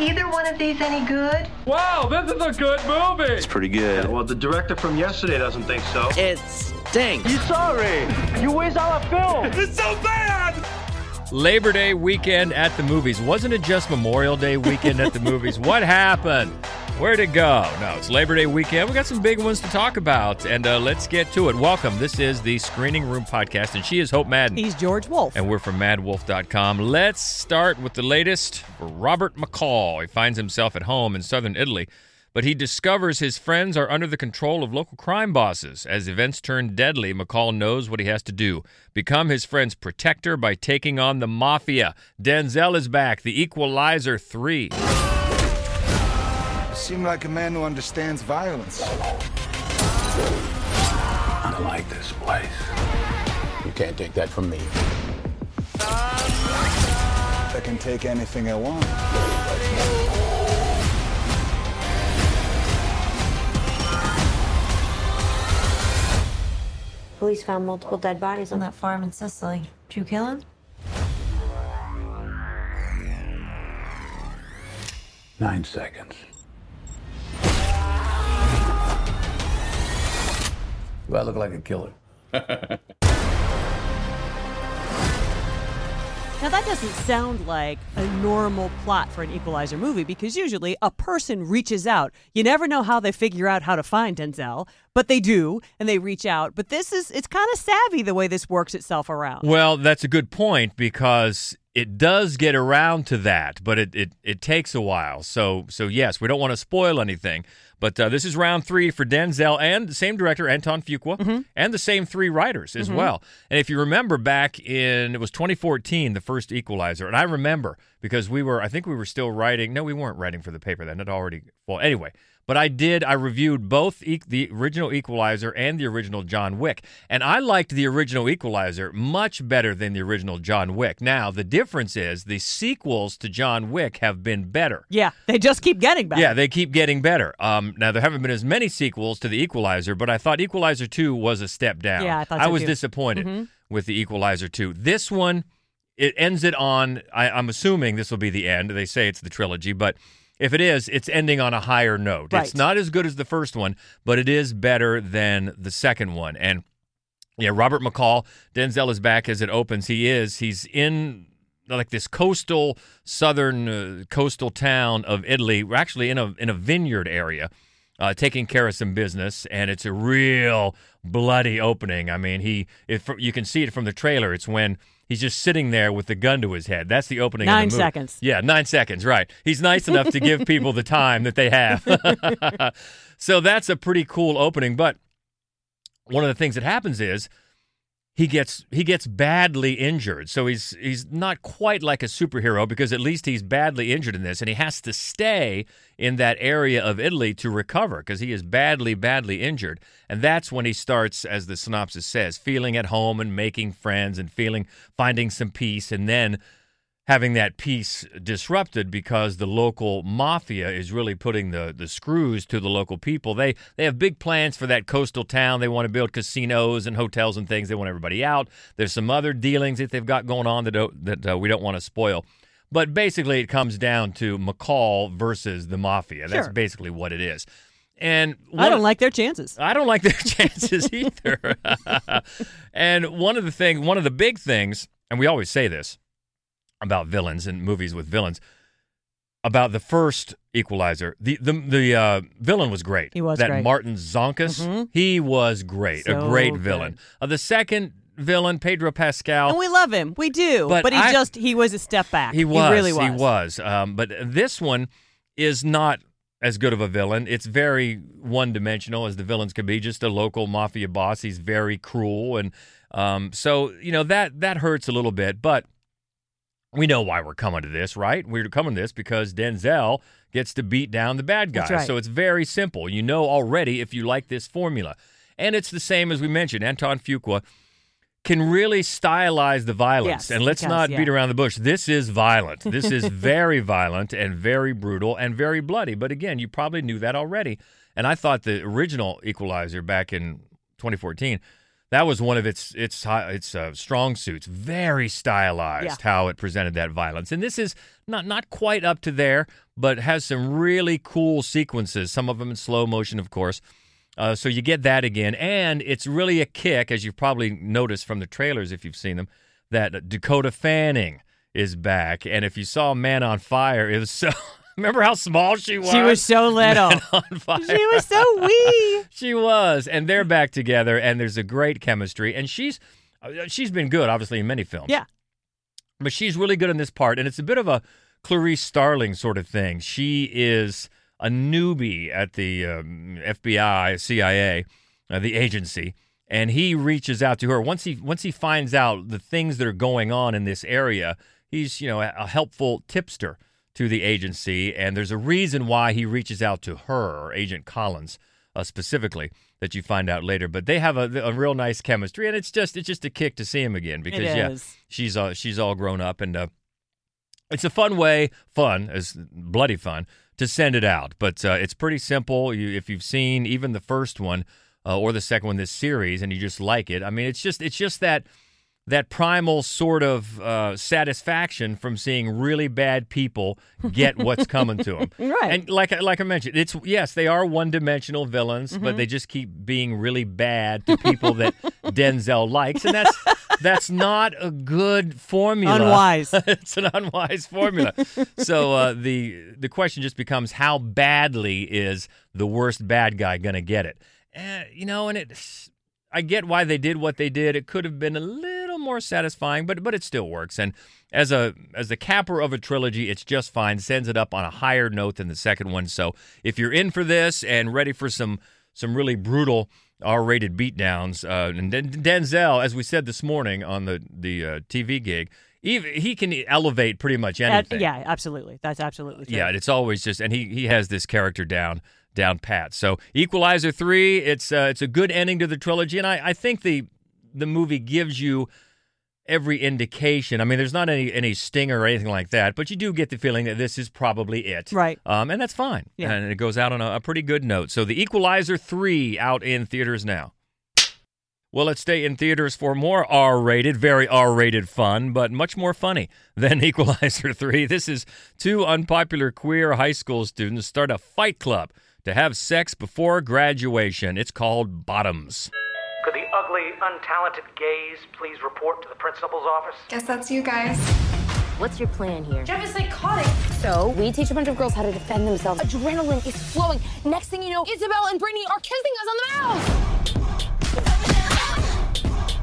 either one of these any good? Wow, this is a good movie. It's pretty good. Well, the director from yesterday doesn't think so. It stinks. You sorry? You waste all our film. It's so bad. Labor Day weekend at the movies. Wasn't it just Memorial Day weekend at the movies? What happened? Where'd it go? No, it's Labor Day weekend. We got some big ones to talk about, and uh, let's get to it. Welcome. This is the Screening Room Podcast, and she is Hope Madden. He's George Wolf. And we're from madwolf.com. Let's start with the latest for Robert McCall. He finds himself at home in southern Italy, but he discovers his friends are under the control of local crime bosses. As events turn deadly, McCall knows what he has to do become his friend's protector by taking on the mafia. Denzel is back, the Equalizer 3. You seem like a man who understands violence. I like this place. You can't take that from me. I can take anything I want. Police found multiple dead bodies on that farm in Sicily. Did you kill him? Nine seconds. Do I look like a killer? Now, that doesn't sound like a normal plot for an Equalizer movie because usually a person reaches out. You never know how they figure out how to find Denzel, but they do, and they reach out. But this is, it's kind of savvy the way this works itself around. Well, that's a good point because it does get around to that, but it, it, it takes a while. So so yes, we don't want to spoil anything. But uh, this is round three for Denzel and the same director Antoine Fuqua and the same three writers as well. And if you remember back in it was 2014, the first Equalizer, and I remember because we were I think we were still writing. No, we weren't writing for the paper then. It already well anyway. But I did. I reviewed both e- the original Equalizer and the original John Wick, and I liked the original Equalizer much better than the original John Wick. Now the difference is the sequels to John Wick have been better. Yeah, they just keep getting better. Yeah, they keep getting better. Um, now there haven't been as many sequels to the Equalizer, but I thought Equalizer Two was a step down. Yeah, I thought so was too. disappointed with the Equalizer Two. This one, it ends it on. I, I'm assuming this will be the end. They say it's the trilogy, but if it is, it's ending on a higher note. Right. It's not as good as the first one, but it is better than the second one. And yeah, Robert McCall, Denzel is back as it opens. He is. He's in like this coastal southern uh, coastal town of Italy. We're actually in a in a vineyard area, uh, taking care of some business, and it's a real bloody opening. I mean, he if you can see it from the trailer, it's when he's just sitting there with the gun to his head. That's the opening. Nine of the movie. seconds. Yeah, nine seconds. Right. He's nice enough to give people the time that they have. so that's a pretty cool opening. But one of the things that happens is he gets he gets badly injured. So he's he's not quite like a superhero because at least he's badly injured in this and he has to stay in that area of Italy to recover because he is badly badly injured. And that's when he starts as the synopsis says, feeling at home and making friends and feeling finding some peace and then having that peace disrupted because the local mafia is really putting the, the screws to the local people. They they have big plans for that coastal town. They want to build casinos and hotels and things. They want everybody out. There's some other dealings that they've got going on that don't, that uh, we don't want to spoil. But basically, it comes down to McCall versus the mafia. That's Sure. basically what it is. And I don't like their chances. I don't like their chances either. and one of the thing, one of the big things, and we always say this about villains and movies with villains, about the first Equalizer, the the the uh, villain was great. He was that great. Marton Csokas. Mhm. He was great, a great villain. Uh, the second villain, Pedro Pascal. And we love him. We do. But But, he I- just, he was a step back. He was. really was. He was. Um, but this one is not as good of a villain. It's very one dimensional as the villains could be. Just a local mafia boss. He's very cruel, and um, so you know that that hurts a little bit. But we know why we're coming to this, right? We're coming to this because Denzel gets to beat down the bad guys. Right. So it's very simple. You know already if you like this formula. And it's the same as we mentioned. Antoine Fuqua can really stylize the violence. Yes, and let's he not does, beat around the bush. This is violent. This is very violent and very brutal and very bloody. But again, you probably knew that already. And I thought the original Equalizer back in 2014, that was one of its its its uh, strong suits. Very stylized how it presented that violence, and this is not not quite up to there, but has some really cool sequences. Some of them in slow motion, of course. Uh, so you get that again, and it's really a kick, as you've probably noticed from the trailers if you've seen them, that Dakota Fanning is back. And if you saw Man on Fire, it was so. Remember how small she was? She was so little. She was so wee. She was, and they're back together, and there's a great chemistry. And she's uh, she's been good, obviously, in many films. Yeah. but she's really good in this part, and it's a bit of a Clarice Starling sort of thing. She is a newbie at the um, FBI, CIA, uh, the agency, and he reaches out to her once he once he finds out the things that are going on in this area. He's you know a, a helpful tipster to the agency, and there's a reason why he reaches out to her, Agent Collins, uh, specifically that you find out later. But they have a, a real nice chemistry, and it's just it's just a kick to see him again because yeah, she's uh, she's all grown up, and uh, it's a fun way, fun as bloody fun to send it out. But uh, it's pretty simple. You, if you've seen even the first one uh, or the second one this series, and you just like it, I mean, it's just it's just that that primal sort of uh, satisfaction from seeing really bad people get what's coming to them. Right. And like I- like I mentioned, it's yes, they are one-dimensional villains, Mm-hmm. but they just keep being really bad to people that Denzel likes, and that's that's not a good formula. Unwise. it's an unwise formula. so uh, the the question just becomes how badly is the worst bad guy going to get it? Uh, you know, and it I get why they did what they did. It could have been a little more satisfying, but but it still works. And as a as the capper of a trilogy, it's just fine. Sends it up on a higher note than the second one. So if you're in for this and ready for some some really brutal R-rated beatdowns, uh, and Denzel, as we said this morning on the the uh, TV gig, even, he can elevate pretty much anything. yeah, absolutely. That's absolutely true. Yeah, it's always just, and he he has this character down down pat. So Equalizer three, it's uh, it's a good ending to the trilogy, and I I think the the movie gives you every indication. I mean, there's not any any stinger or anything like that, but you do get the feeling that this is probably it, Right. Um, and that's fine. Yeah. and it goes out on a, a pretty good note. So the Equalizer three out in theaters now. Well, let's stay in theaters for more R rated, very R rated fun, but much more funny than Equalizer 3. This is two unpopular queer high school students start a fight club to have sex before graduation. It's called Bottoms. Could untalented gays please report to the principal's office? Guess that's you guys. What's your plan here? Jeff is psychotic. So, we teach a bunch of girls how to defend themselves. Adrenaline is flowing. Next thing you know, Isabel and Brittany are kissing us on the mouth.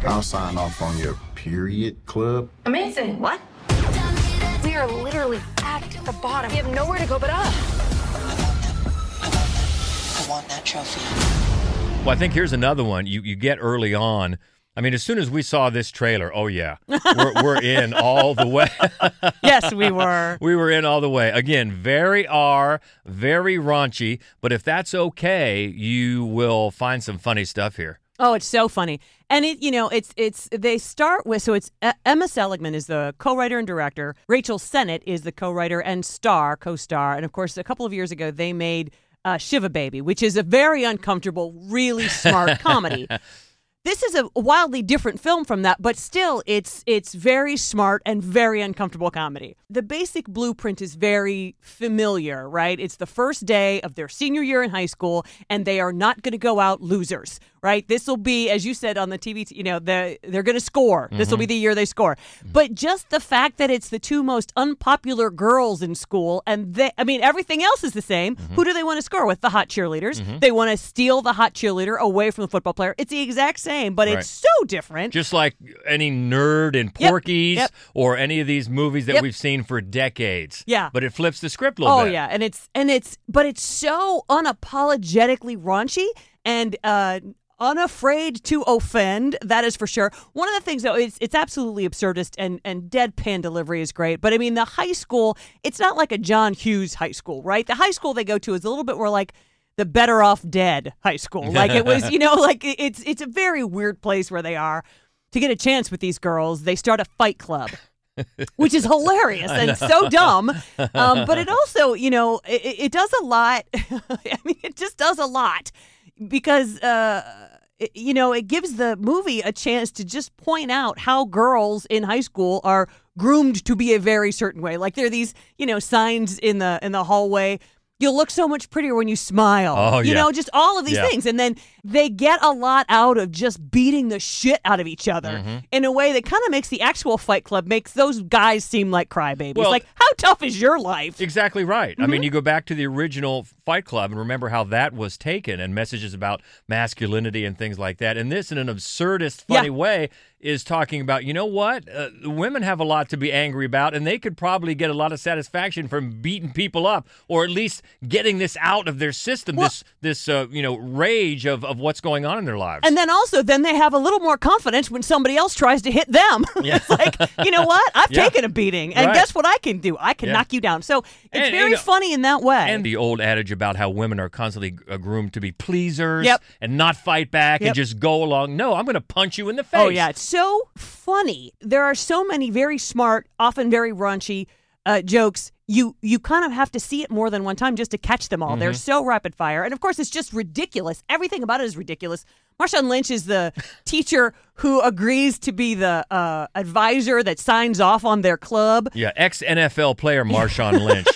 I'll sign off on your period club. Amazing. What? We are literally at the bottom. We have nowhere to go but up. I want that trophy. Well, I think here's another one you, you get early on. I mean, as soon as we saw this trailer, oh, yeah, we're, we're in all the way. yes, we were. We were in all the way. Again, very R, very raunchy, but if that's okay, you will find some funny stuff here. Oh, it's so funny. And it, you know, it's it's they start with so it's Emma Seligman is the co-writer and director. Rachel Sennott is the co-writer and star, co-star. And of course, a couple of years ago they made uh, Shiva Baby, which is a very uncomfortable, really smart comedy. This is a wildly different film from that, but still it's it's very smart and very uncomfortable comedy. The basic blueprint is very familiar, right? It's the first day of their senior year in high school and they are not going to go out losers, right? This will be as you said on the TV, you know, they they're going to score. This will be mm-hmm. the year they score. Mm-hmm. But just the fact that it's the two most unpopular girls in school and they I mean everything else is the same. Mm-hmm. Who do they want to score with? The hot cheerleaders. They want to steal the hot cheerleader away from the football player. It's the exact same, but Right. it's so different. Just like any nerd in Yep, Porky's yep. or any of these movies that Yep. we've seen for decades. Yeah. But it flips the script a little Oh bit. yeah, and it's and it's but it's so unapologetically raunchy and uh unafraid to offend that is for sure one of the things though it's it's absolutely absurdist and and deadpan delivery is great but i mean the high school it's not like a john hughes high school right the high school they go to is a little bit more like the better off dead high school like it was you know like it's it's a very weird place where they are to get a chance with these girls they start a fight club which is hilarious and so dumb. Um, but it also, you know, it, it does a lot. I mean, it just does a lot because uh, it- you know, it gives the movie a chance to just point out how girls in high school are groomed to be a very certain way. Like there are these, you know, signs in the in the hallway. You'll look so much prettier when you smile. Oh, you yeah. know, just all of these Yeah. things. And then they get a lot out of just beating the shit out of each other Mm-hmm. in a way that kind of makes the actual fight club makes those guys seem like crybabies. Well- like, how tough is your life? Exactly right. I Mm-hmm. mean, you go back to the original Fight Club and remember how that was taken and messages about masculinity and things like that. And this, in an absurdist, funny Yeah. way, is talking about, you know what? Uh, women have a lot to be angry about, and they could probably get a lot of satisfaction from beating people up or at least getting this out of their system, Well- this, this uh, you know, rage of, of what's going on in their lives. And then also, then they have a little more confidence when somebody else tries to hit them. Yeah. it's like, you know what? I've Yeah. taken a beating, and Right. guess what I can do? I can knock you down. So it's And, very you know, funny in that way. And the old adage about how women are constantly uh, groomed to be pleasers Yep. and not fight back and just go along. No, I'm going to punch you in the face. Oh yeah, it's so funny. There are so many very smart, often very raunchy uh, jokes. You you kind of have to see it more than one time just to catch them all. They're Mm-hmm. so rapid fire, and of course, it's just ridiculous. Everything about it is ridiculous. Marshawn Lynch is the teacher who agrees to be the uh, advisor that signs off on their club. Yeah, ex NFL player Marshawn Lynch.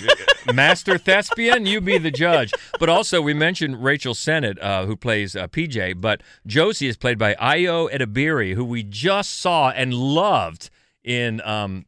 Master thespian, you be the judge. But also, we mentioned Rachel Sennott, uh, who plays uh, PJ, but Josie is played by Ayo Edebiri, who we just saw and loved in. Um,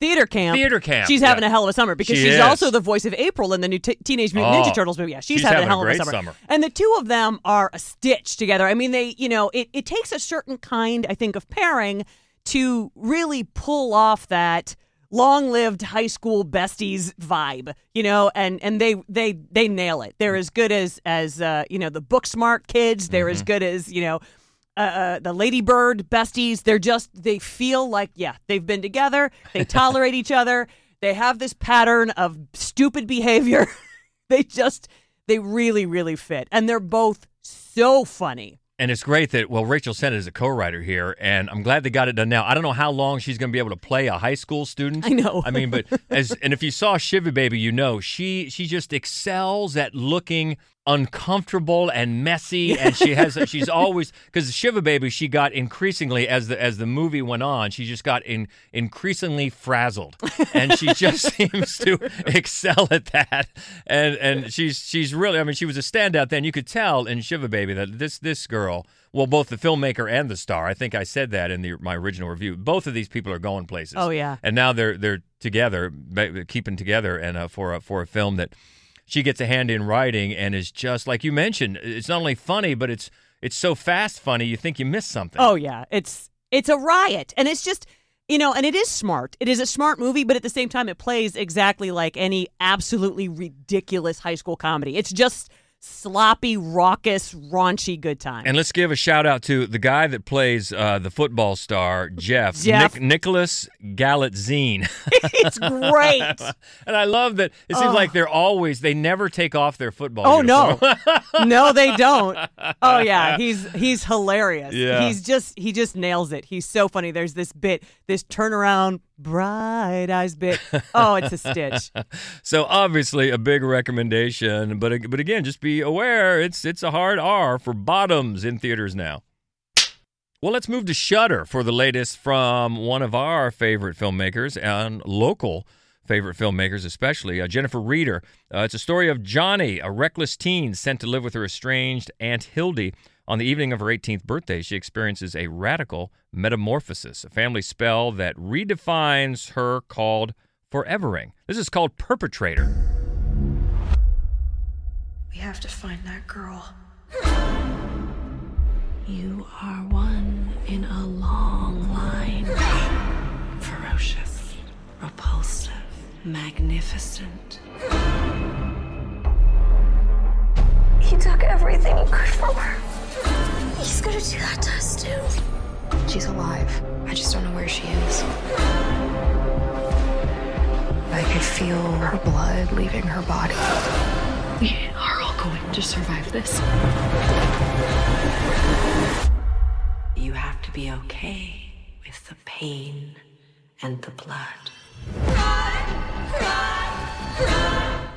Theater camp. Theater camp, She's having yeah. a hell of a summer because She she's is. also the voice of April in the new t- Teenage Mutant Oh, Ninja Turtles movie. Yeah, she's, she's having, having a a hell of a summer. summer. And the two of them are a stitch together. I mean, they, you know, it, it takes a certain kind, I think, of pairing to really pull off that long-lived high school besties vibe, you know, and and they they they nail it. They're as good as as uh, you know the book smart kids. They're Mm-hmm. as good as you know uh, uh, the Ladybird besties. They're just they feel like yeah they've been together. They tolerate each other. They have this pattern of stupid behavior. they just they really really fit, and they're both so funny. and it's great that, well, Rachel Sennott is a co writer here, and I'm glad they got it done now. I don't know how long she's going to be able to play a high school student. I know. I mean, but as, and if you saw Shiva Baby, you know, she, she just excels at looking uncomfortable and messy and she has she's always because shiva baby she got increasingly as the as the movie went on she just got in increasingly frazzled. And she just seems to excel at that. And and she's she's really i mean she was a standout then. You could tell in shiva baby that this this girl well both the filmmaker and the star i think i said that in the my original review both of these people are going places. Oh, yeah. and now they're they're together keeping together and uh, for a for a film that she gets a hand in writing and is just like you mentioned it's not only funny but it's it's so fast funny you think you missed something Oh yeah, it's it's a riot, and it's just you know, and it is smart. It is a smart movie, but at the same time, it plays exactly like any absolutely ridiculous high school comedy. It's just sloppy, raucous, raunchy, good time. and let's give a shout out to the guy that plays uh, the football star Jeff, Jeff. Nick, Nicholas Galitzine. it's great. and I love that it seems Oh. like they're always they never take off their football. Oh no, no, they don't. Oh yeah, he's he's hilarious. Yeah. he's just he just nails it. He's so funny. There's this bit, this turnaround, bright eyes bit. Oh, it's a stitch. So obviously a big recommendation, but but again, just be aware it's it's a hard R for bottoms in theaters now. Well, let's move to Shudder for the latest from one of our favorite filmmakers and local favorite filmmakers, especially uh, Jennifer Reeder. Uh, it's a story of Johnny, a reckless teen sent to live with her estranged aunt Hildy. On the evening of her 18th birthday, she experiences a radical metamorphosis, a family spell that redefines her called forevering. This is called Perpetrator. We have to find that girl. You are one in a long line. Ferocious, repulsive, magnificent. He took everything he could from her. He's gonna do that to us too. She's alive. I just don't know where she is. I could feel her blood leaving her body. We are all going to survive this. You have to be okay with the pain and the blood.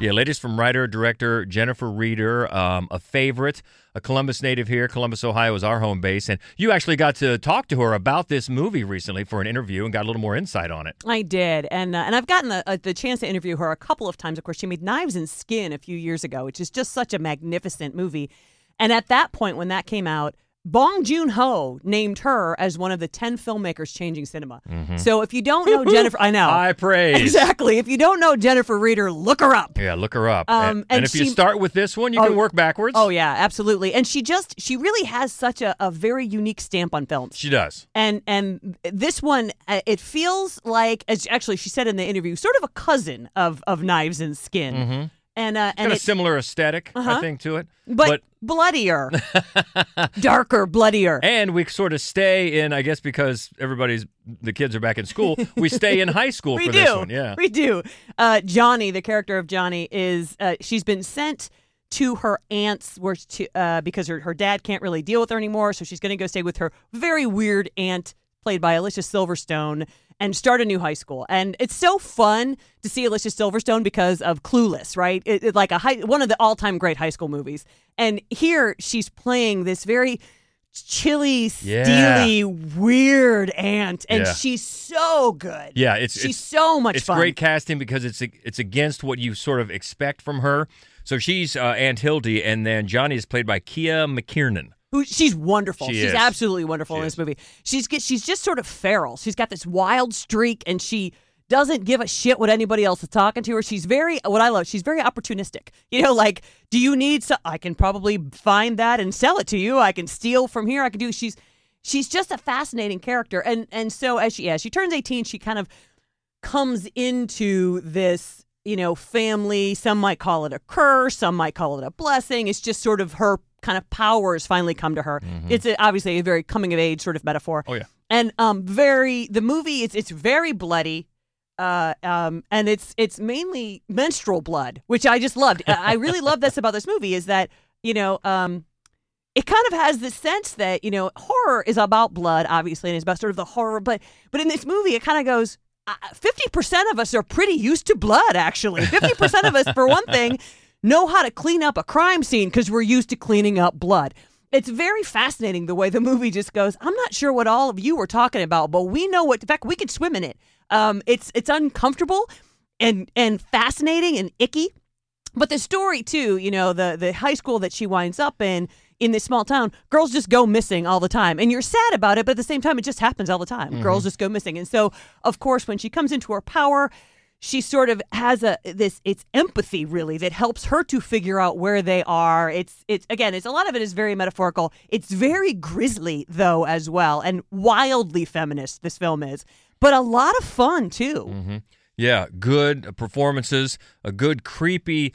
Yeah, latest from writer director Jennifer Reeder, um, a favorite, a Columbus native here. Columbus, Ohio is our home base, and you actually got to talk to her about this movie recently for an interview and got a little more insight on it. I did, and uh, and I've gotten the, uh, the chance to interview her a couple of times. Of course, she made Knives and Skin a few years ago, which is just such a magnificent movie. And at that point, when that came out, Bong Joon Ho named her as one of the 10 filmmakers changing cinema. Mhm. So if you don't know Jennifer, I know. High praise. Exactly. If you don't know Jennifer Reeder, look her up. Yeah, look her up. Um, and, and and if you start with this one, you can Oh, work backwards. Oh, yeah, absolutely. And she just, she really has such a, a very unique stamp on films. She does. And and this one, uh, it feels like, as actually she said in the interview, sort of a cousin of of Knives and Skin. Mhm. And uh, Got and a it, similar aesthetic, I Uh-huh. think, to it. but, bloodier, darker, bloodier. And we sort of stay in, I guess, because everybody's the kids are back in school. We stay in high school we for do. this one. Yeah. We do. Uh, Johnny, the character of Johnny, is uh, she's been sent to her aunt's where to, uh, because her, her dad can't really deal with her anymore. So she's going to go stay with her very weird aunt, played by Alicia Silverstone, and start a new high school. And it's so fun to see Alicia Silverstone because of Clueless, right? It, it- like a high, one of the all time great high school movies. And here she's playing this very chilly, Yeah. steely, weird aunt, and Yeah. she's so good. Yeah, it's she's it's, so much It's fun. great casting because it's it's against what you sort of expect from her. So she's uh, Aunt Hildy, and then Johnny is played by Kiah McKirnan. Who she's wonderful. She she's is. absolutely wonderful in this movie. She's she's just sort of feral. She's got this wild streak, and she doesn't give a shit what anybody else is talking to her. She's very what I love. She's very opportunistic. You know, like, do you need? So I can probably find that and sell it to you. I can steal from here. I can do. She's she's just a fascinating character, and and so as she as she turns eighteen, she kind of comes into this, you know, family. Some might call it a curse, some might call it a blessing. It's just sort of her kind of powers finally come to her. It's a, obviously a very coming of age sort of metaphor. Oh yeah. And um very the movie it's it's very bloody. Uh um and it's it's mainly menstrual blood, which I just loved. I really love this about this movie is that, you know, um it kind of has this sense that you know horror is about blood obviously and it's about sort of the horror but but in this movie it kind of goes uh, 50% of us are pretty used to blood actually 50% of us for one thing know how to clean up a crime scene because we're used to cleaning up blood it's very fascinating the way the movie just goes i'm not sure what all of you were talking about but we know what in fact we could swim in it um, it's it's uncomfortable and and fascinating and icky but the story too, you know, the the high school that she winds up in in this small town, girls just go missing all the time. And you're sad about it, but at the same time it just happens all the time. Girls just go missing. And so, of course, when she comes into her power, she sort of has a this it's empathy really that helps her to figure out where they are. It's it's again, it's a lot of it is very metaphorical. It's very grisly though as well and wildly feminist this film is. But a lot of fun too. hmm Yeah, good performances, a good creepy,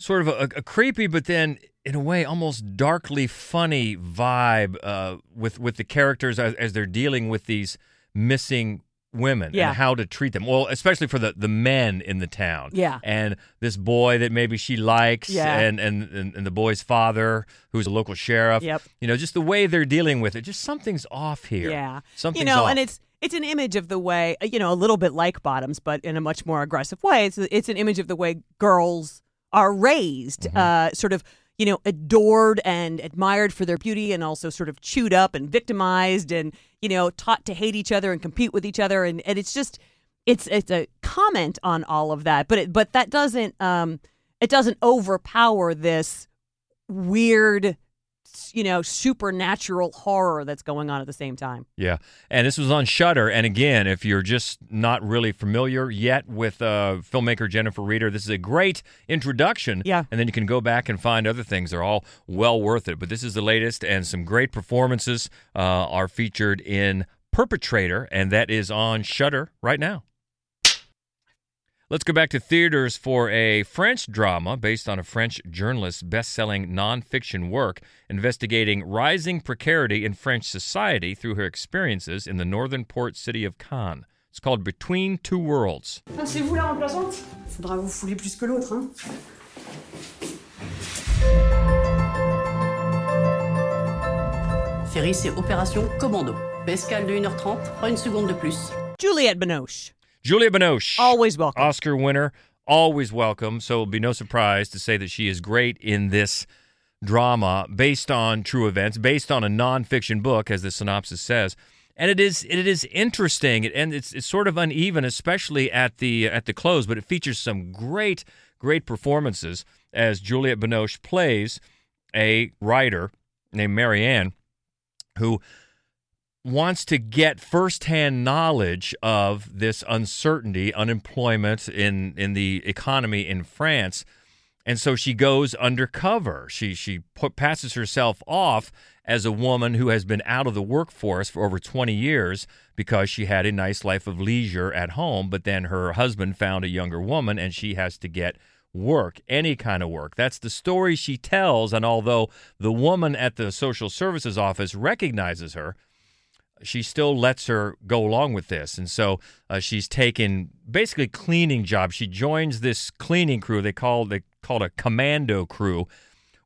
sort of a, a creepy, but then in a way almost darkly funny vibe uh, with with the characters as, as they're dealing with these missing women Yeah. and how to treat them. Well, especially for the the men in the town. Yeah. and this boy that maybe she likes, Yeah. and, and and and the boy's father who's a local sheriff. Yep. You know, just the way they're dealing with it, just something's off here. Yeah. something's you know, off. and it's it's an image of the way you know a little bit like Bottoms, but in a much more aggressive way. It's it's an image of the way girls are raised, Mm-hmm. uh, sort of you know adored and admired for their beauty, and also sort of chewed up and victimized, and you know taught to hate each other and compete with each other, and and it's just it's it's a comment on all of that, but it, but that doesn't um it doesn't overpower this weird you know supernatural horror that's going on at the same time. Yeah, and this was on Shudder. And again, if you're just not really familiar yet with uh, filmmaker Jennifer Reeder, this is a great introduction. Yeah. and then you can go back and find other things. They're all well worth it. But this is the latest, and some great performances uh, are featured in Perpetrator, and that is on Shudder right now. Let's go back to theaters for a French drama based on a French journalist's best selling nonfiction work investigating rising precarity in French society through her experiences in the northern port city of Caen. It's called Between Two Worlds. C'est vous la remplaçante Faudra vous fouler plus que l'autre, hein Ferry, c'est opération commando. Escale de 1h30, pas une seconde de plus. Juliette Binoche. Julia Binoche, Always welcome. Oscar winner, always welcome. So it'll be no surprise to say that she is great in this drama based on true events, based on a nonfiction book, as the synopsis says. And it is it is interesting, and it's it's sort of uneven, especially at the at the close. But it features some great great performances as Juliette Binoche plays a writer named Marianne who wants to get firsthand knowledge of this uncertainty, unemployment in in the economy in France, and so she goes undercover. She she put, passes herself off as a woman who has been out of the workforce for over 20 years because she had a nice life of leisure at home, but then her husband found a younger woman and she has to get work, any kind of work. That's the story she tells. And although the woman at the social services office recognizes her, she still lets her go along with this. And so uh, she's taken basically cleaning jobs. She joins this cleaning crew. They call they called a commando crew,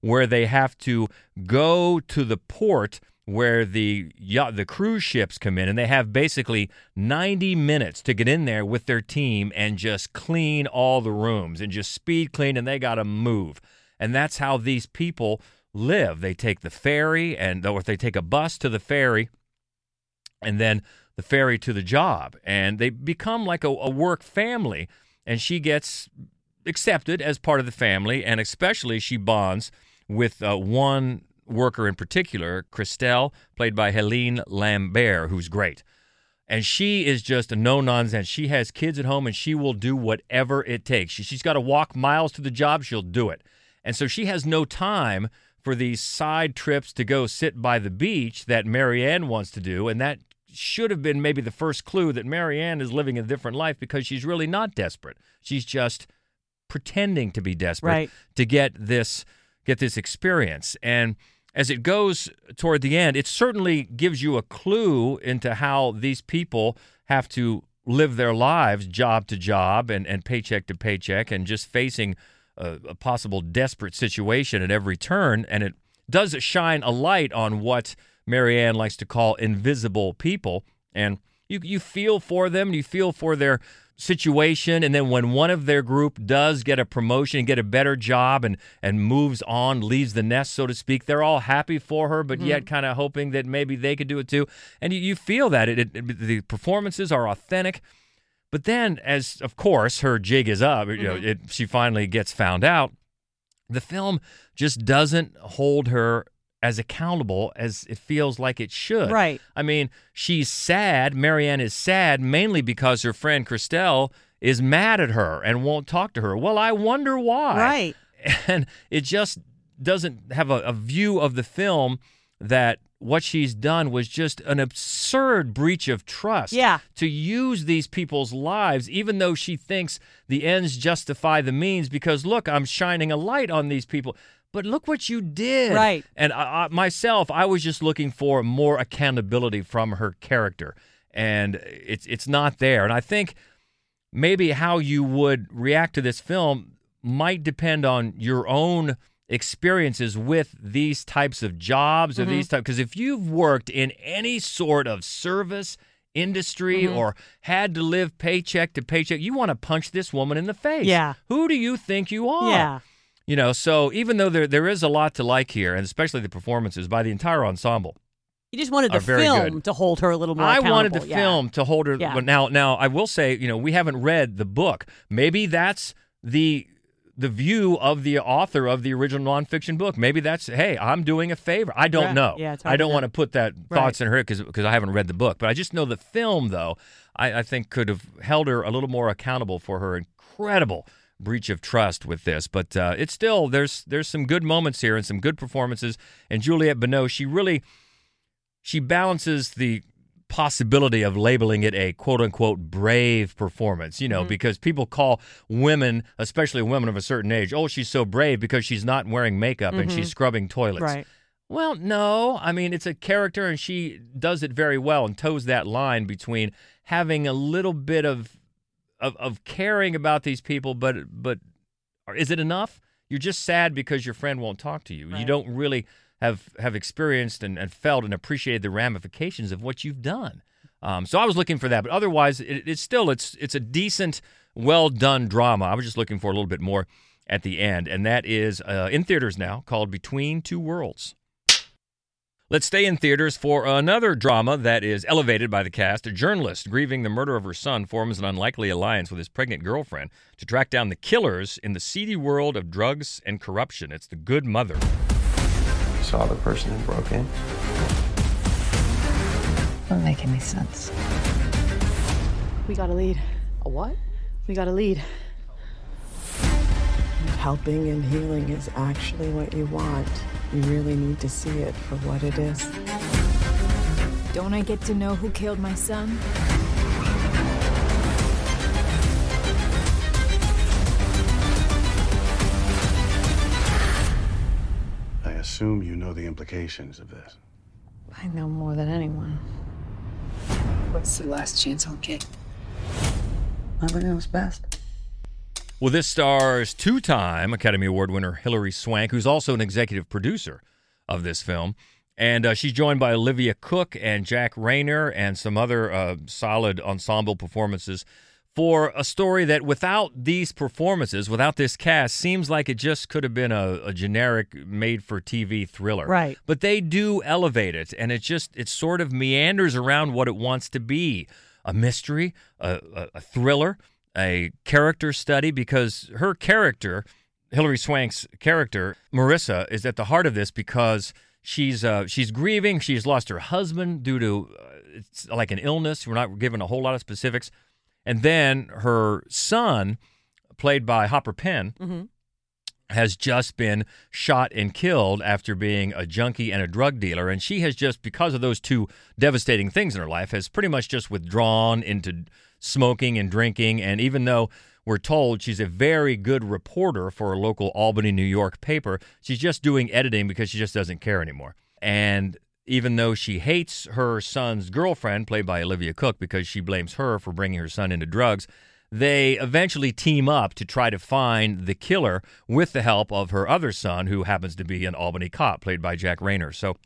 where they have to go to the port where the yacht, the cruise ships come in, and they have basically 90 minutes to get in there with their team and just clean all the rooms and just speed clean, and they got to move. And that's how these people live. They take the ferry, and or they take a bus to the ferry and then the ferry to the job. And they become like a, a work family. And she gets accepted as part of the family. And especially she bonds with uh, one worker in particular, Christelle, played by Helene Lambert, who's great. And she is just a no nonsense. She has kids at home and she will do whatever it takes. She, she's got to walk miles to the job, she'll do it. And so she has no time for these side trips to go sit by the beach that Marianne wants to do. And that should have been maybe the first clue that Marianne is living a different life because she's really not desperate. She's just pretending to be desperate Right. to get this get this experience. And as it goes toward the end, it certainly gives you a clue into how these people have to live their lives job to job and, and paycheck to paycheck and just facing a, a possible desperate situation at every turn. And it does shine a light on what Marianne likes to call invisible people. And you, you feel for them, you feel for their situation and then when one of their group does get a promotion get a better job and and moves on leaves the nest so to speak they're all happy for her but yet mm-hmm. kind of hoping that maybe they could do it too and you, you feel that it, it, the performances are authentic but then as of course her jig is up you know mm-hmm. it, she finally gets found out the film just doesn't hold her as accountable as it feels like it should. Right. I mean, she's sad. Marianne is sad mainly because her friend Christelle is mad at her and won't talk to her. Well, I wonder why. Right. And it just doesn't have a, a view of the film that what she's done was just an absurd breach of trust. Yeah. To use these people's lives, even though she thinks the ends justify the means, because look, I'm shining a light on these people. But look what you did. Right. And I, I, myself, I was just looking for more accountability from her character, and it's it's not there. And I think maybe how you would react to this film might depend on your own experiences with these types of jobs or Mm-hmm. these types because if you've worked in any sort of service industry Mm-hmm. or had to live paycheck to paycheck you want to punch this woman in the face Yeah. who do you think you are Yeah. You know so even though there there is a lot to like here and especially the performances by the entire ensemble You just wanted the film good. to hold her a little more I wanted the. Yeah. film to hold her. Yeah. But now, now I will say, you know, we haven't read the book. Maybe that's the the view of the author of the original nonfiction book. Maybe that's hey, I'm doing a favor. I don't Right. know. Yeah, I don't want to put that thoughts in her because because I haven't read the book. But I just know the film though. I, I think could have held her a little more accountable for her incredible breach of trust with this. But uh, it's still there's there's some good moments here and some good performances. And Juliette Binoche, she really she balances the possibility of labeling it a quote unquote brave performance, you know, Mm-hmm. because people call women, especially women of a certain age, oh, she's so brave because she's not wearing makeup and she's scrubbing toilets. Mm-hmm. Right. Well, no. I mean, it's a character and she does it very well and toes that line between having a little bit of of, of caring about these people, but but is it enough? You're just sad because your friend won't talk to you. You don't really have have experienced and, and felt and appreciated the ramifications of what you've done. Um, so I was looking for that, but otherwise, it, it's still it's it's a decent well done drama. I was just looking for a little bit more at the end, and that is uh, in theaters now called Between Two Worlds. Let's stay in theaters for another drama that is elevated by the cast. A journalist grieving the murder of her son forms an unlikely alliance with his pregnant girlfriend to track down the killers in the seedy world of drugs and corruption. It's The Good Mother. You saw the person who broke in? Doesn't make any sense. We got a lead. A what? We got a lead. Helping and healing is actually what you want. You really need to see it for what it is. Don't I get to know who killed my son? I assume you know the implications of this. I know more than anyone. What's the last chance on Kate? Mother knows best. Well, this stars two time Academy Award winner Hilary Swank, who's also an executive producer of this film. And uh, she's joined by Olivia Cooke and Jack Reynor and some other uh, solid ensemble performances for a story that, without these performances, without this cast, seems like it just could have been a, a generic made for TV thriller. Right. But they do elevate it, and it just, it sort of meanders around what it wants to be a mystery, a, a, a thriller a character study because her character, Hilary Swank's character, Marissa, is at the heart of this because she's uh, she's grieving. She's lost her husband due to uh, it's like an illness. We're not given a whole lot of specifics. And then her son, played by Hopper Penn, Mm-hmm. has just been shot and killed after being a junkie and a drug dealer. And she has just, because of those two devastating things in her life, has pretty much just withdrawn into smoking and drinking. And even though we're told she's a very good reporter for a local Albany, New York paper, she's just doing editing because she just doesn't care anymore. And even though she hates her son's girlfriend, played by Olivia Cooke, because she blames her for bringing her son into drugs, they eventually team up to try to find the killer with the help of her other son, who happens to be an Albany cop, played by Jack Reynor. So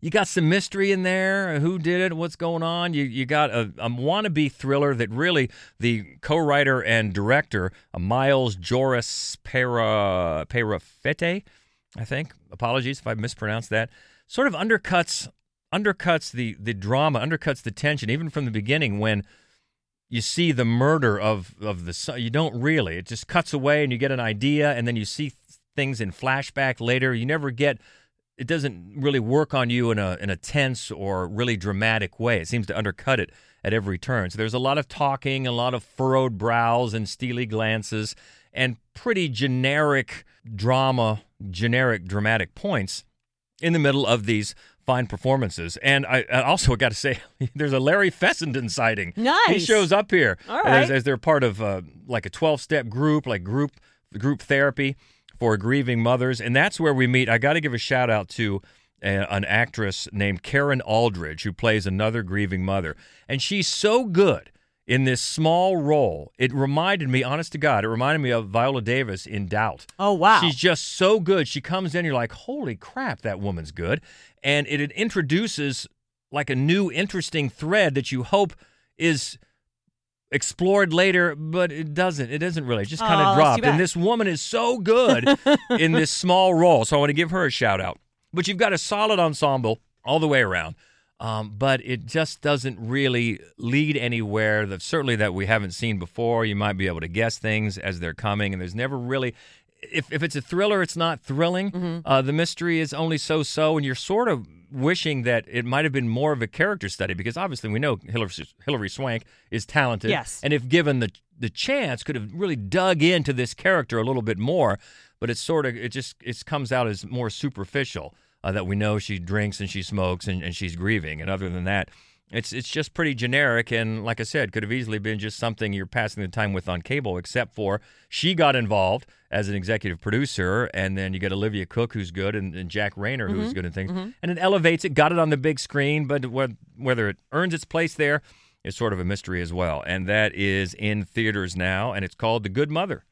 you got some mystery in there. Who did it? What's going on? You you got a, a wannabe thriller that really the co-writer and director, uh, Miles Joris Para I think. Apologies if I mispronounced that. Sort of undercuts undercuts the the drama, undercuts the tension, even from the beginning when you see the murder of of the son. You don't really. It just cuts away, and you get an idea, and then you see things in flashback later. You never get. It doesn't really work on you in a in a tense or really dramatic way. It seems to undercut it at every turn. So there's a lot of talking, a lot of furrowed brows and steely glances, and pretty generic drama, generic dramatic points in the middle of these fine performances. And I, I also got to say, there's a Larry Fessenden sighting. Nice. He shows up here All as, as they're part of uh, like a 12 step group, like group group therapy for grieving mothers. And that's where we meet. I got to give a shout out to a, an actress named Karen Aldridge, who plays another grieving mother. And she's so good in this small role. It reminded me, honest to God, it reminded me of Viola Davis in Doubt. Oh, wow. She's just so good. She comes in, you're like, holy crap, that woman's good. And it, it introduces like a new interesting thread that you hope is explored later, but it doesn't. It isn't really. It just kind of dropped. And this woman is so good in this small role. So I want to give her a shout out. But you've got a solid ensemble all the way around. Um, but it just doesn't really lead anywhere. That certainly that we haven't seen before. You might be able to guess things as they're coming, and there's never really. If if it's a thriller, it's not thrilling. Uh, the mystery is only so so, and you're sort of wishing that it might have been more of a character study because obviously we know Hilary, Hilary Swank is talented. Yes. and if given the the chance, could have really dug into this character a little bit more. But it's sort of it just it comes out as more superficial uh, that we know she drinks and she smokes and, and she's grieving, and other than that, it's it's just pretty generic. And like I said, could have easily been just something you're passing the time with on cable. Except for she got involved as an executive producer, and then you get Olivia Cooke, who's good, and, and Jack Reynor, who's Mhm. good in things, Mhm. and it elevates it. Got it on the big screen, but wh- whether it earns its place there is sort of a mystery as well. And that is in theaters now, and it's called The Good Mother.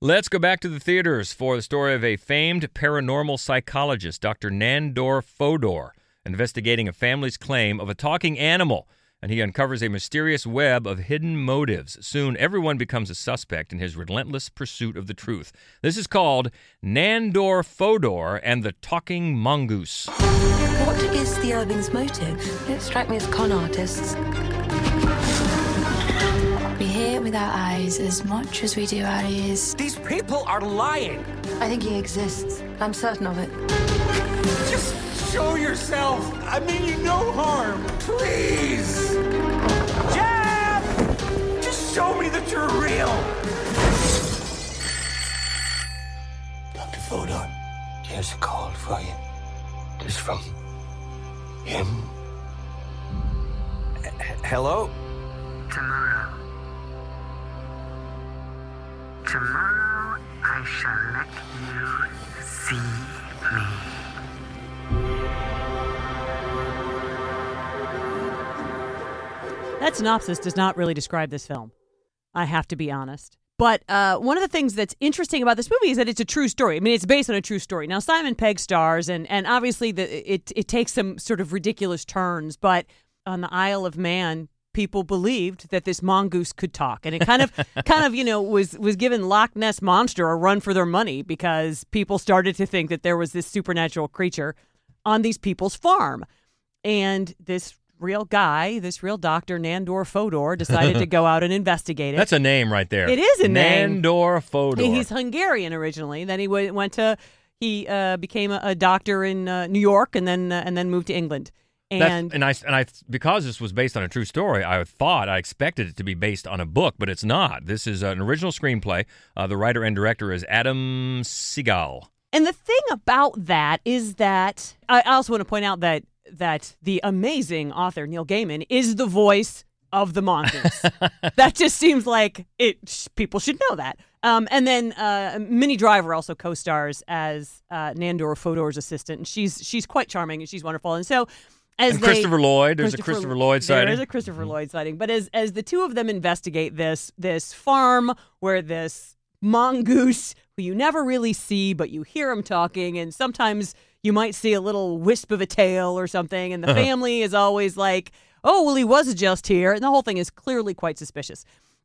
Let's go back to the theaters for the story of a famed paranormal psychologist, Dr. Nandor Fodor, investigating a family's claim of a talking animal and he uncovers a mysterious web of hidden motives. Soon, everyone becomes a suspect in his relentless pursuit of the truth. This is called Nandor Fodor and the Talking Mongoose. What is the Irving's motive? It strike me as con artists. We hear with our eyes as much as we do our ears. These people are lying. I think he exists. I'm certain of it. Just show yourself. I mean you no harm. Please. Gef! Just show me that you're real. Dr. Fodor, here's a call for you. This from him. Hello? Tomorrow. Tomorrow I shall let you see me. That synopsis does not really describe this film. I have to be honest. But uh, one of the things that's interesting about this movie is that it's a true story. I mean, it's based on a true story. Now, Simon Pegg stars, and and obviously the, it it takes some sort of ridiculous turns. But on the Isle of Man, people believed that this mongoose could talk, and it kind of kind of you know was was given Loch Ness monster a run for their money because people started to think that there was this supernatural creature on these people's farm, and this real guy, this real doctor, Nandor Fodor, decided to go out and investigate it. That's a name right there. It is a name. Nandor Fodor. He's Hungarian originally. Then he w- went to he uh, became a, a doctor in uh, New York, and then uh, and then moved to England. That's- And and I and I because this was based on a true story, I thought I expected it to be based on a book, but it's not. This is an original screenplay. Uh, the writer and director is Adam Sigal. And the thing about that is that I also want to point out that that the amazing author Neil Gaiman is the voice of the mongoose. that just seems like it. People should know that. Um, and then uh, Minnie Driver also co-stars as uh, Nandor Fodor's assistant, and she's she's quite charming and she's wonderful. And so. As And they- Christopher Lloyd. There's a Christopher Lloyd There sighting. is a Christopher Lloyd sighting. But as as the two of them investigate this this farm where this mongoose who you never really see, but you hear him talking, and sometimes you might see a little wisp of a tail or something, and the Uh-huh. family is always like, "Oh, well, he was just here," and the whole thing is clearly quite suspicious.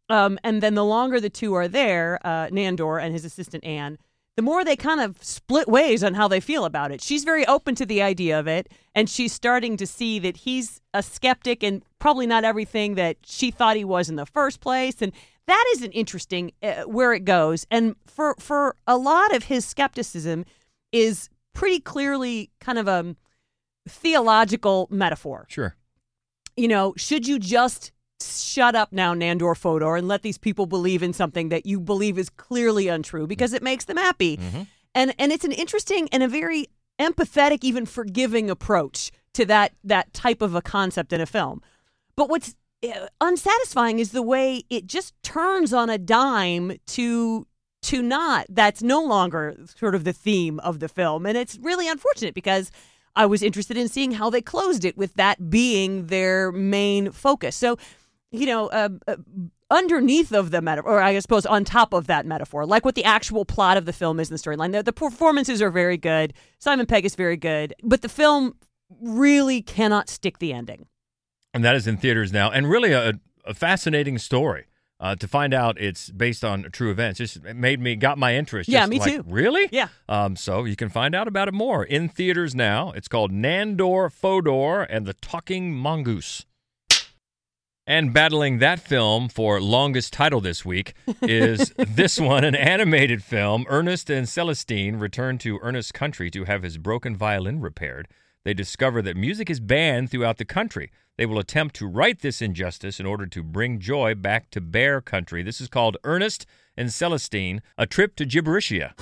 Um, and then the longer the two are there, uh, Nandor and his assistant Anne, the more they kind of split ways on how they feel about it. She's very open to the idea of it, and she's starting to see that he's a skeptic and probably not everything that she thought he was in the first place. And that is an interesting uh, where it goes. And for for a lot of his skepticism is pretty clearly kind of a theological metaphor Sure. you know, should you just shut up now, Nandor Fodor, and let these people believe in something that you believe is clearly untrue because it makes them happy? And and it's an interesting and a very empathetic, even forgiving approach to that that type of a concept in a film. But what's uh, unsatisfying is the way it just turns on a dime to to not that's no longer sort of the theme of the film and it's really unfortunate because I was interested in seeing how they closed it with that being their main focus. So, you know, uh, uh, underneath of the metaphor, or I suppose on top of that metaphor, like what the actual plot of the film is in the storyline, the, the performances are very good. Simon Pegg is very good, but the film really cannot stick the ending. And that is in theaters now, and really a, a fascinating story. Uh, to find out it's based on true events, just made me got my interest. Yeah, Just me like, too. Really? Yeah. Um, so you can find out about it more in theaters now. It's called Nandor Fodor and the Talking Mongoose. And battling that film for longest title this week is this one, an animated film. Ernest and Celestine return to Ernest's country to have his broken violin repaired. They discover that music is banned throughout the country. They will attempt to right this injustice in order to bring joy back to Bear Country. This is called Ernest and Celestine, a trip to Gibberitia.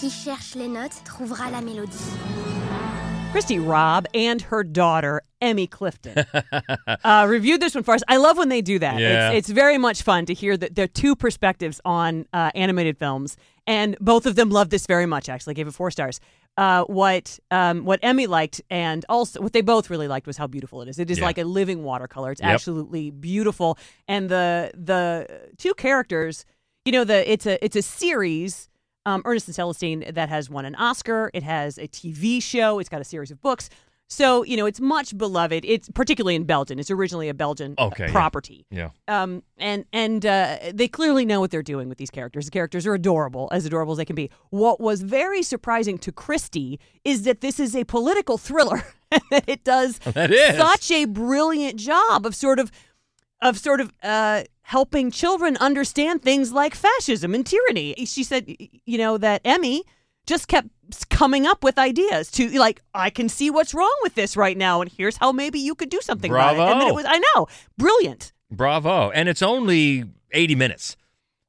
Qui cherche les notes trouvera la mélodie. Christie Robb and her daughter, Emmy Clifton, uh, reviewed this one for us. I love when they do that. Yeah. It's, it's very much fun to hear that there are two perspectives on uh, animated films, and both of them loved this very much. Actually, gave it four stars. Uh, what um, what Emmy liked, and also what they both really liked, was how beautiful it is. It is Yeah. like a living watercolor. It's Yep. absolutely beautiful, and the the two characters, you know, the it's a it's a series Um, Ernest and Celestine that has won an Oscar. It has a TV show. It's got a series of books. So you know it's much beloved. It's particularly in Belgium. It's originally a Belgian Okay, yeah. property. Yeah. Um, and and uh, they clearly know what they're doing with these characters. The characters are adorable, as adorable as they can be. What was very surprising to Christie is that this is a political thriller. that it does That is. such a brilliant job of sort of of sort of uh, helping children understand things like fascism and tyranny. She said, you know, that Emmy just kept coming up with ideas to like, I can see what's wrong with this right now, and here's how maybe you could do something about it. And then Bravo. it was, I know, brilliant. Bravo. And it's only 80 minutes.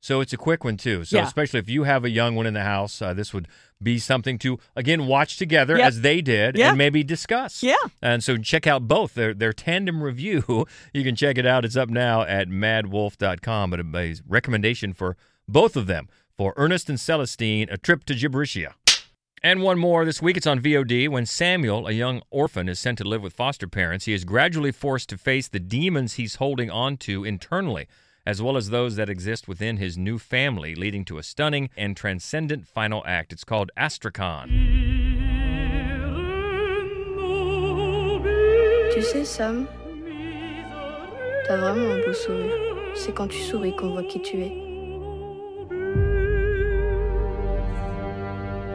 So it's a quick one, too. So, Yeah. especially if you have a young one in the house, uh, this would be something to, again, watch together Yep. as they did and maybe discuss. Yeah. And so check out both their, their tandem review. You can check it out. It's up now at maddwolf.com. But a recommendation for both of them for Ernest and Celestine, A Trip to Gibberitia. And one more this week. It's on VOD. When Samuel, a young orphan, is sent to live with foster parents, he is gradually forced to face the demons he's holding on to internally, as well as those that exist within his new family, leading to a stunning and transcendent final act. It's called Astrakhan. Tu sais, Sam, t'as vraiment un beau sourire. C'est quand tu souris qu'on voit qui tu es.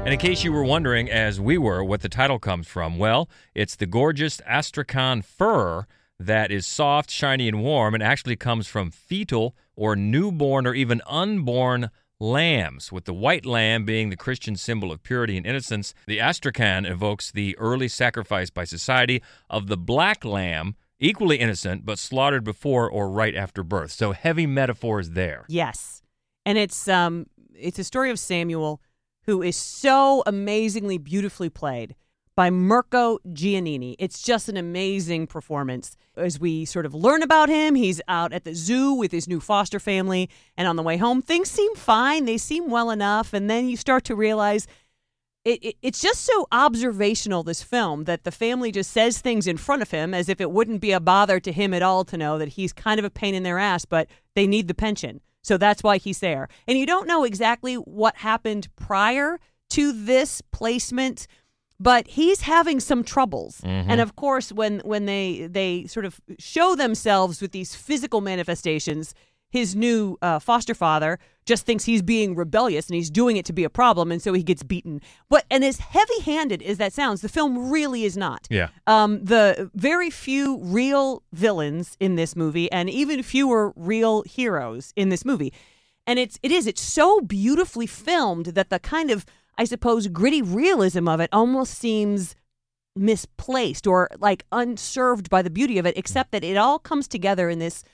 And in case you were wondering, as we were, what the title comes from, well, it's the gorgeous Astrakhan fur that is soft, shiny, and warm, and actually comes from fetal or newborn or even unborn lambs, with the white lamb being the Christian symbol of purity and innocence. The Astrakhan evokes the early sacrifice by society of the black lamb, equally innocent, but slaughtered before or right after birth. So heavy metaphors there. Yes, and it's um it's a story of Samuel, who is so amazingly beautifully played by Mirko Giannini. It's just an amazing performance. As we sort of learn about him, he's out at the zoo with his new foster family, and on the way home, things seem fine. They seem well enough, and then you start to realize it, it, it's just so observational this film that the family just says things in front of him as if it wouldn't be a bother to him at all to know that he's kind of a pain in their ass but they need the pension so that's why he's there. And you don't know exactly what happened prior to this placement but he's having some troubles. Mm-hmm. And of course when when they they sort of show themselves with these physical manifestations his new uh, foster father just thinks he's being rebellious and he's doing it to be a problem and so he gets beaten. But and as heavy-handed as that sounds the film really is not. Yeah. um, the very few real villains in this movie and even fewer real heroes in this movie. And it's it is it's so beautifully filmed that the kind of i suppose gritty realism of it almost seems misplaced or like unserved by the beauty of it except that it all comes together in this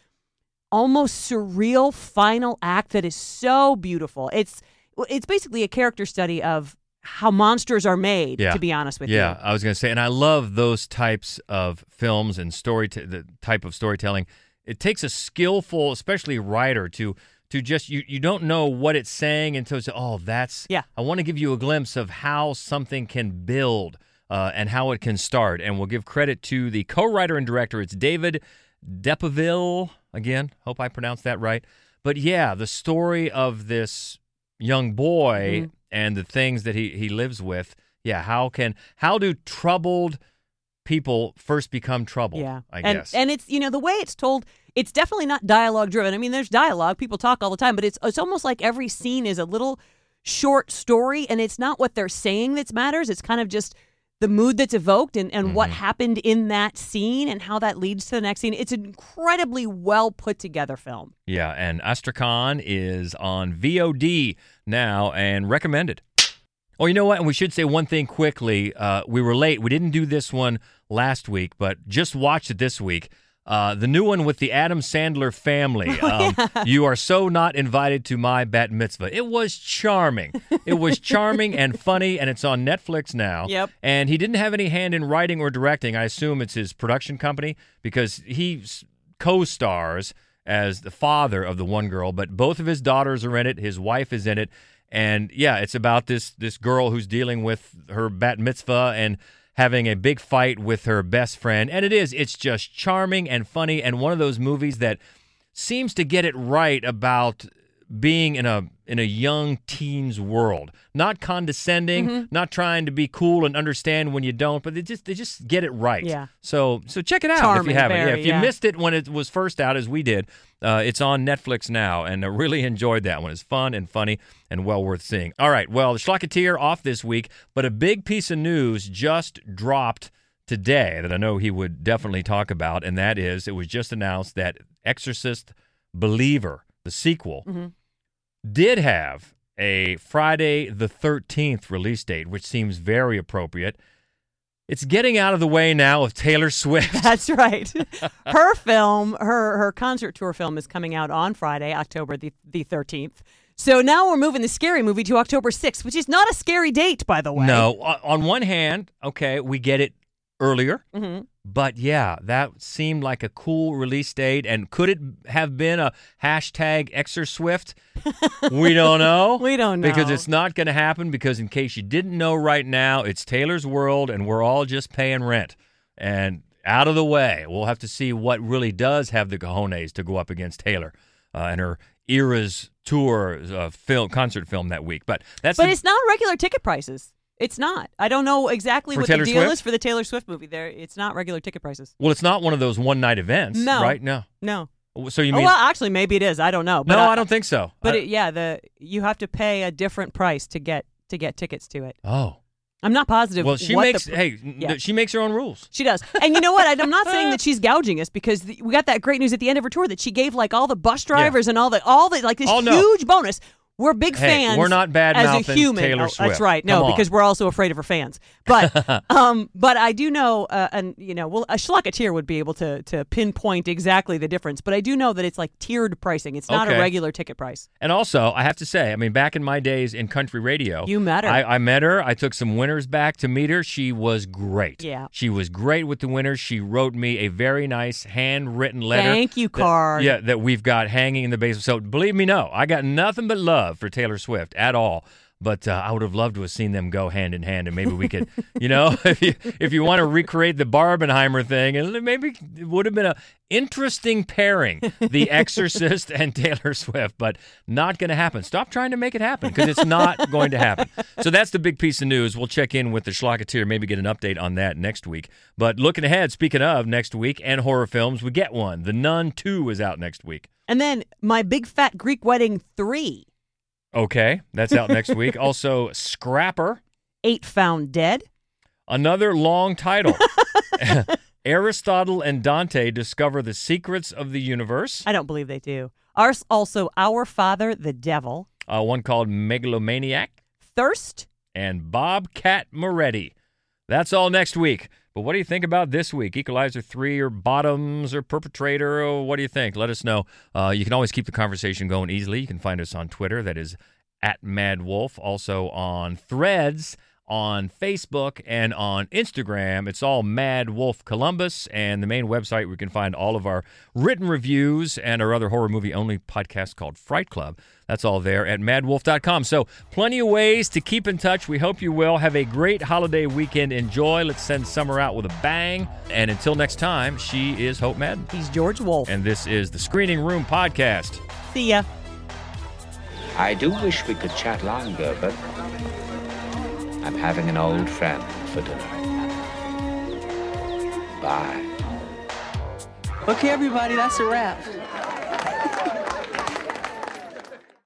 almost surreal final act that is so beautiful it's it's basically a character study of how monsters are made to be honest with yeah, you yeah, I was going to say, and I love those types of films and story, t- the type of storytelling. It takes a skillful, especially writer, to to just you you don't know what it's saying until it's oh that's yeah. I want to give you a glimpse of how something can build uh, and how it can start, and we'll give credit to the co-writer and director. It's David Depesseville. Again, hope I pronounced that right. But yeah, the story of this young boy Mhm. and the things that he, he lives with. Yeah, how can how do troubled people first become troubled? Yeah, I and, guess. And it's you know the way it's told. It's definitely not dialogue driven. I mean, there's dialogue. People talk all the time, but it's it's almost like every scene is a little short story, and it's not what they're saying that matters. It's kind of just the mood that's evoked and, and what happened in that scene and how that leads to the next scene. It's an incredibly well put together film. yeah, and Astrakhan is on VOD now and recommended. Oh, you know what? And we should say one thing quickly. Uh, we were late. We didn't do this one last week, but just watched it this week. Uh, the new one with the Adam Sandler family. Um, You are so not invited to my bat mitzvah. It was charming. It was charming and funny, and it's on Netflix now. Yep. And he didn't have any hand in writing or directing. I assume it's his production company because he co-stars as the father of the one girl, but both of his daughters are in it. His wife is in it, and yeah, it's about this this girl who's dealing with her bat mitzvah and having a big fight with her best friend. And it is, it's just charming and funny, and one of those movies that seems to get it right about being in a in a young teen's world. Not condescending, Mhm. not trying to be cool and understand when you don't, but they just they just get it right. Yeah. So so check it out if you haven't. very, yeah, if you yeah. missed it when it was first out, as we did, uh, it's on Netflix now, and I really enjoyed that one. It's fun and funny and well worth seeing. All right, well, the Schlocketeer off this week, but a big piece of news just dropped today that I know he would definitely talk about, and that is it was just announced that Exorcist Believer, the sequel, Mhm. Did have a Friday the 13th release date, which seems very appropriate. It's getting out of the way now of Taylor Swift. That's right. her film, her her concert tour film is coming out on Friday, October the, the 13th. So now we're moving the scary movie to October 6th, which is not a scary date, by the way. No, on one hand, okay, we get it earlier, Mhm. but yeah, that seemed like a cool release date. And could it have been a hashtag Exorswift? we don't know. We don't know. because it's not going to happen. Because in case you didn't know, right now it's Taylor's world, and we're all just paying rent. And out of the way, we'll have to see what really does have the cojones to go up against Taylor uh, and her era's tour uh, film concert film that week. But that's But the- it's not regular ticket prices. It's not. I don't know exactly For what Taylor the deal Swift? is for the Taylor Swift movie. There, it's not regular ticket prices. Well, it's not one of those one night events, No. right? No. No. So you Oh, mean? well, actually, maybe it is. I don't know. But no, I, don't think so. But I- it, yeah, the you have to pay a different price to get to get tickets to it. oh, I'm not positive. well, she makes. The, hey, yeah. she makes her own rules. She does. And you know what? I'm not saying that she's gouging us because the, we got that great news at the end of her tour that she gave like all the bus drivers and all the all the like this Oh, no. huge bonus. We're big Hey, fans. we're not bad as a human. Taylor Oh, Swift. That's right. No, because we're also afraid of her fans. But um, but I do know, uh, and you know, well, a schlocketeer would be able to to pinpoint exactly the difference. But I do know that it's like tiered pricing. It's not Okay. a regular ticket price. And also, I have to say, I mean, back in my days in country radio, You met her. I, I met her. I took some winners back to meet her. She was great. Yeah. she was great with the winners. She wrote me a very nice handwritten letter. Thank you that- card. yeah, that we've got hanging in the basement. So believe me, no, I got nothing but love for Taylor Swift at all. But uh, I would have loved to have seen them go hand in hand, and maybe we could, you know, if you, if you want to recreate the Barbenheimer thing, and maybe it would have been an interesting pairing, The Exorcist and Taylor Swift. But not going to happen. Stop trying to make it happen because it's not going to happen. So that's the big piece of news. We'll check in with the Schlocketeer, maybe get an update on that next week. But looking ahead, speaking of next week and horror films, we get one. The Nun Two is out next week. And then my big fat Greek wedding three, Okay, that's out next week. Also, Scrapper, eight found dead. another long title. Aristotle and Dante discover the secrets of the universe. I don't believe they do. Ours also Our Father the Devil, Uh, one called Megalomaniac Thirst, and Bobcat Moretti. That's all next week. But what do you think about this week? Equalizer 3 or Bottoms or Perpetrator? Or what do you think? Let us know. Uh, you can always keep the conversation going easily. You can find us on Twitter. That is at Mad Wolf. Also on Threads, on Facebook, and on Instagram. It's all Mad Wolf Columbus. And the main website where you can find all of our written reviews and our other horror movie only podcast called Fright Club. That's all there at maddwolf.com. So, plenty of ways to keep in touch. We hope you will. Have a great holiday weekend. Enjoy. Let's send summer out with a bang. And until next time, she is Hope Madden. He's George Wolf. And this is the Screening Room Podcast. See ya. I do wish we could chat longer, but I'm having an old friend for dinner. Bye. Okay, everybody, that's a wrap.